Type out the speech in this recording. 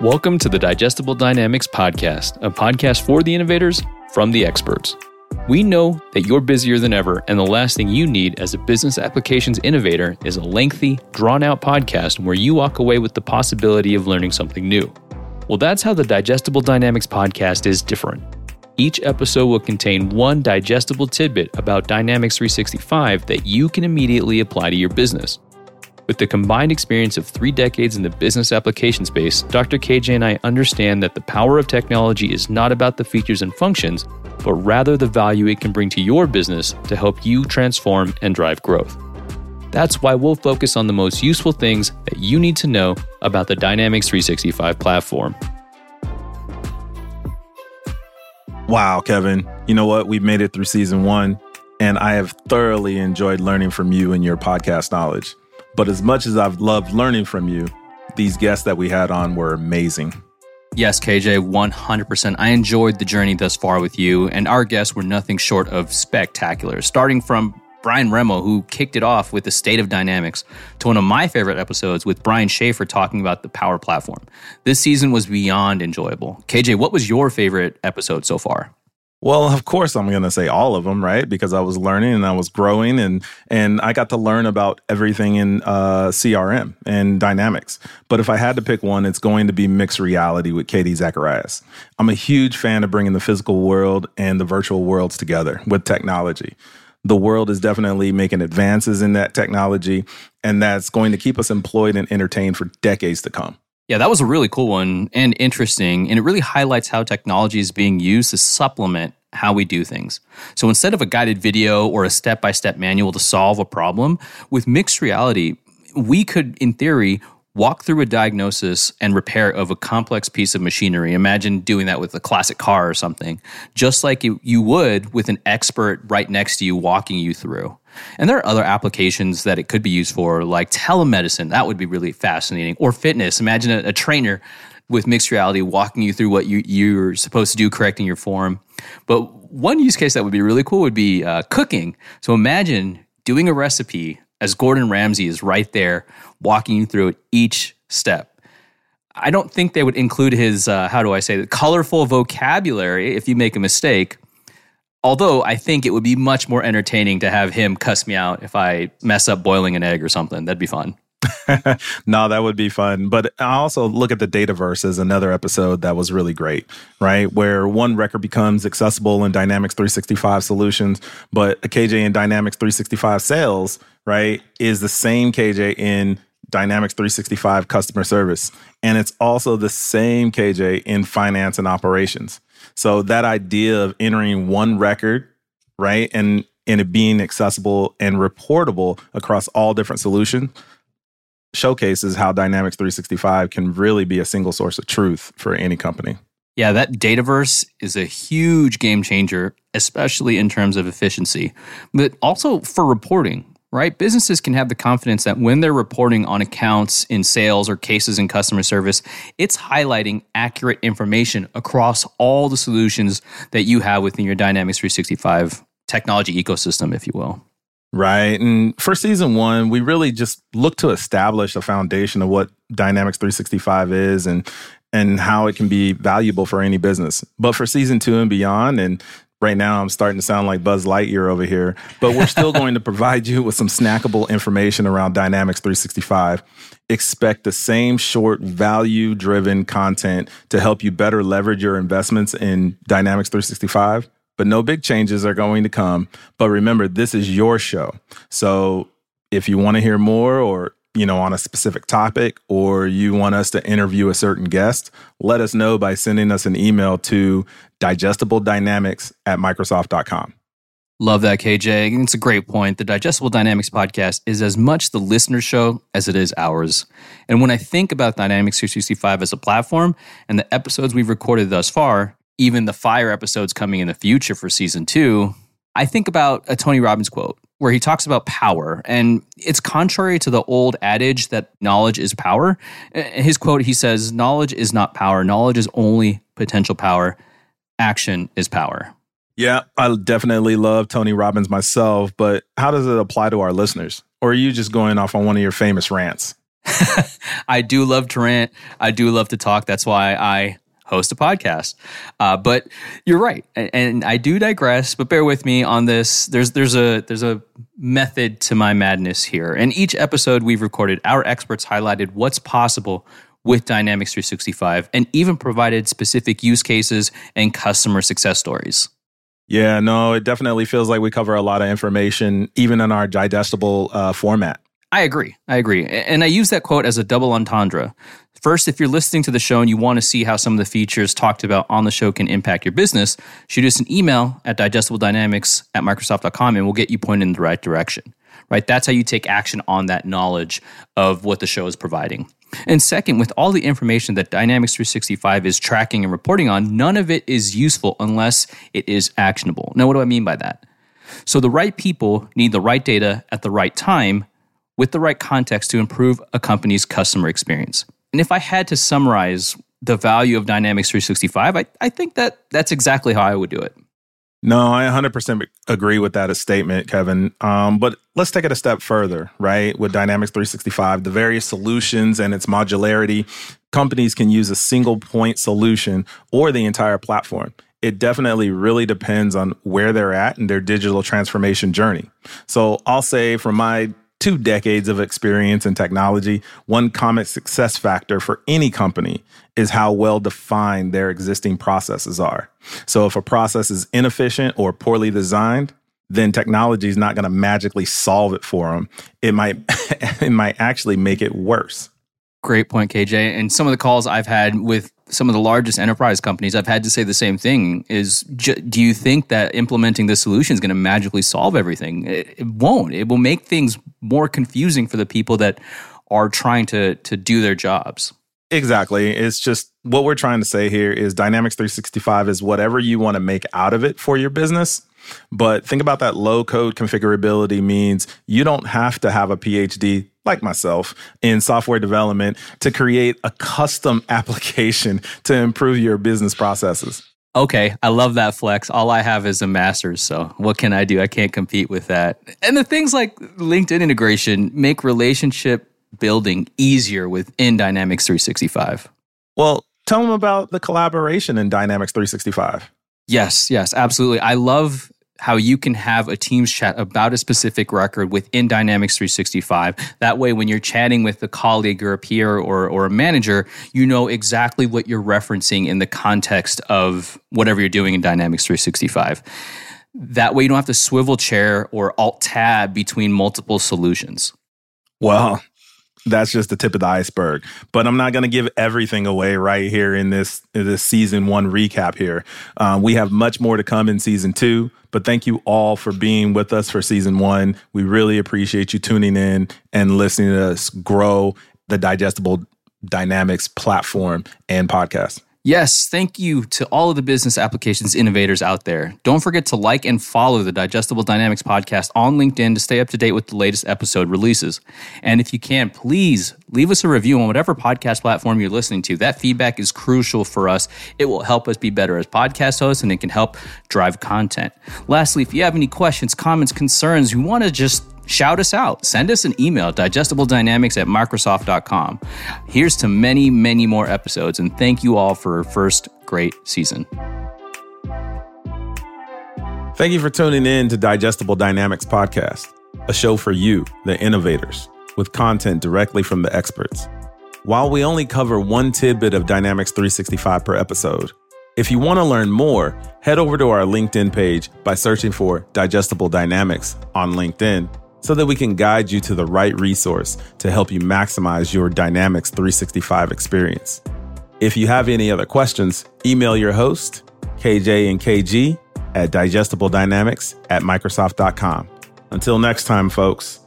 Welcome to the Digestible Dynamics Podcast, a podcast for the innovators from the experts. We know that you're busier than ever, and the last thing you need as a business applications innovator is a lengthy, drawn out podcast where you walk away with the possibility of learning something new. Well, that's how the Digestible Dynamics podcast is different. Each episode will contain one digestible tidbit about Dynamics 365 that you can immediately apply to your business. With the combined experience of three decades in the business application space, Dr. KJ and I understand that the power of technology is not about the features and functions, but rather the value it can bring to your business to help you transform and drive growth. That's why we'll focus on the most useful things that you need to know about the Dynamics 365 platform. Wow, Kevin. You know what? We've made it through season one, and I have thoroughly enjoyed learning from you and your podcast knowledge. But as much as I've loved learning from you, these guests that we had on were amazing. Yes, KJ, 100%. I enjoyed the journey thus far with you, and our guests were nothing short of spectacular. Starting from Brian Remo, who kicked it off with the state of dynamics, to one of my favorite episodes with Brian Schaefer talking about the Power Platform. This season was beyond enjoyable. KJ, what was your favorite episode so far? Well, of course, I'm going to say all of them, right? Because I was learning and I was growing, and and I got to learn about everything in uh, CRM and Dynamics. But if I had to pick one, it's going to be mixed reality with Katie Zacharias. I'm a huge fan of bringing the physical world and the virtual worlds together with technology. The world is definitely making advances in that technology, and that's going to keep us employed and entertained for decades to come. Yeah, that was a really cool one and interesting. And it really highlights how technology is being used to supplement how we do things. So instead of a guided video or a step by step manual to solve a problem, with mixed reality, we could, in theory, walk through a diagnosis and repair of a complex piece of machinery. Imagine doing that with a classic car or something, just like you, you would with an expert right next to you walking you through. And there are other applications that it could be used for, like telemedicine. That would be really fascinating. Or fitness. Imagine a, a trainer with mixed reality walking you through what you, you're supposed to do, correcting your form. But one use case that would be really cool would be uh, cooking. So imagine doing a recipe as Gordon Ramsay is right there walking you through each step. I don't think they would include his, uh, how do I say, the colorful vocabulary if you make a mistake. Although I think it would be much more entertaining to have him cuss me out if I mess up boiling an egg or something. That'd be fun. no, that would be fun. But I also look at the Dataverse as another episode that was really great, right? Where one record becomes accessible in Dynamics 365 solutions, but a KJ in Dynamics 365 sales, right, is the same KJ in Dynamics 365 customer service. And it's also the same KJ in finance and operations. So that idea of entering one record, right, and and it being accessible and reportable across all different solutions showcases how Dynamics 365 can really be a single source of truth for any company. Yeah, that Dataverse is a huge game changer, especially in terms of efficiency, but also for reporting right? Businesses can have the confidence that when they're reporting on accounts in sales or cases in customer service, it's highlighting accurate information across all the solutions that you have within your Dynamics 365 technology ecosystem, if you will. Right. And for season one, we really just look to establish a foundation of what Dynamics 365 is and and how it can be valuable for any business. But for season two and beyond, and right now I'm starting to sound like Buzz Lightyear over here, but we're still going to provide you with some snackable information around Dynamics 365. Expect the same short, value driven content to help you better leverage your investments in Dynamics 365. But no big changes are going to come. But remember, this is your show. So if you want to hear more or you know, on a specific topic or you want us to interview a certain guest, let us know by sending us an email to digestibledynamics at Microsoft.com. Love that, KJ. It's a great point. The Digestible Dynamics podcast is as much the listener show as it is ours. And when I think about Dynamics 365 as a platform and the episodes we've recorded thus far, even the fire episodes coming in the future for season two, I think about a Tony Robbins quote where he talks about power. And it's contrary to the old adage that knowledge is power. Uh, his quote, he says, Knowledge is not power, knowledge is only potential power. Action is power. Yeah, I definitely love Tony Robbins myself, but how does it apply to our listeners? Or are you just going off on one of your famous rants? I do love to rant. I do love to talk. That's why I host a podcast. Uh, but you're right, and, and, I do digress. But bear with me on this. There's there's a there's a method to my madness here. And each episode we've recorded, our experts highlighted what's possible with Dynamics 365, and even provided specific use cases and customer success stories. Yeah, no, it definitely feels like we cover a lot of information, even in our digestible uh, format. I agree. I agree. And I use that quote as a double entendre. First, if you're listening to the show and you want to see how some of the features talked about on the show can impact your business, shoot us an email at digestibledynamics at Microsoft.com and we'll get you pointed in the right direction. Right? That's how you take action on that knowledge of what the show is providing. And second, with all the information that Dynamics 365 is tracking and reporting on, none of it is useful unless it is actionable. Now, what do I mean by that? So, the right people need the right data at the right time with the right context to improve a company's customer experience. And if I had to summarize the value of Dynamics 365, I, I think that that's exactly how I would do it. No, I 100% agree with that statement, Kevin. Um, but let's take it a step further, right? With Dynamics 365, the various solutions and its modularity, companies can use a single point solution or the entire platform. It definitely really depends on where they're at in their digital transformation journey. So I'll say from my two decades of experience in technology, one common success factor for any company is how well defined their existing processes are. So if a process is inefficient or poorly designed, then technology is not going to magically solve it for them. It might it might actually make it worse. Great point, KJ. And some of the calls I've had with some of the largest enterprise companies, I've had to say the same thing is do you think that implementing this solution is going to magically solve everything? It, it, won't. It will make things more confusing for the people that are trying to to do their jobs. Exactly. It's just what we're trying to say here is Dynamics 365 is whatever you want to make out of it for your business. But think about that low code configurability means you don't have to have a PhD like myself in software development to create a custom application to improve your business processes. Okay, I love that flex. All I have is a master's, so what can I do? I can't compete with that. And the things like LinkedIn integration make relationship building easier within Dynamics 365. Well, tell them about the collaboration in Dynamics 365. Yes, yes, absolutely. I love how you can have a Teams chat about a specific record within Dynamics 365. That way, when you're chatting with a colleague or a peer or, or a manager, you know exactly what you're referencing in the context of whatever you're doing in Dynamics 365. That way, you don't have to swivel chair or alt tab between multiple solutions. Well, that's just the tip of the iceberg. But I'm not going to give everything away right here in this in this season one recap. Here, um, we have much more to come in season two. But thank you all for being with us for season one. We really appreciate you tuning in and listening to us grow the digestible dynamics platform and podcast. Yes, thank you to all of the business applications innovators out there. Don't forget to like and follow the Digestible Dynamics podcast on LinkedIn to stay up to date with the latest episode releases. And if you can, please leave us a review on whatever podcast platform you're listening to. That feedback is crucial for us. It will help us be better as podcast hosts and it can help drive content. Lastly, if you have any questions, comments, concerns, you want to just shout us out. Send us an email, digestibledynamics at Microsoft.com. Here's to many, many more episodes, and thank you all for first great season. Thank you for tuning in to Digestible Dynamics Podcast, a show for you, the innovators, with content directly from the experts. While we only cover one tidbit of Dynamics 365 per episode, if you want to learn more, head over to our LinkedIn page by searching for Digestible Dynamics on LinkedIn so that we can guide you to the right resource to help you maximize your Dynamics 365 experience. If you have any other questions, email your host, KJ and KG, at digestibledynamics at Microsoft.com. Until next time, folks.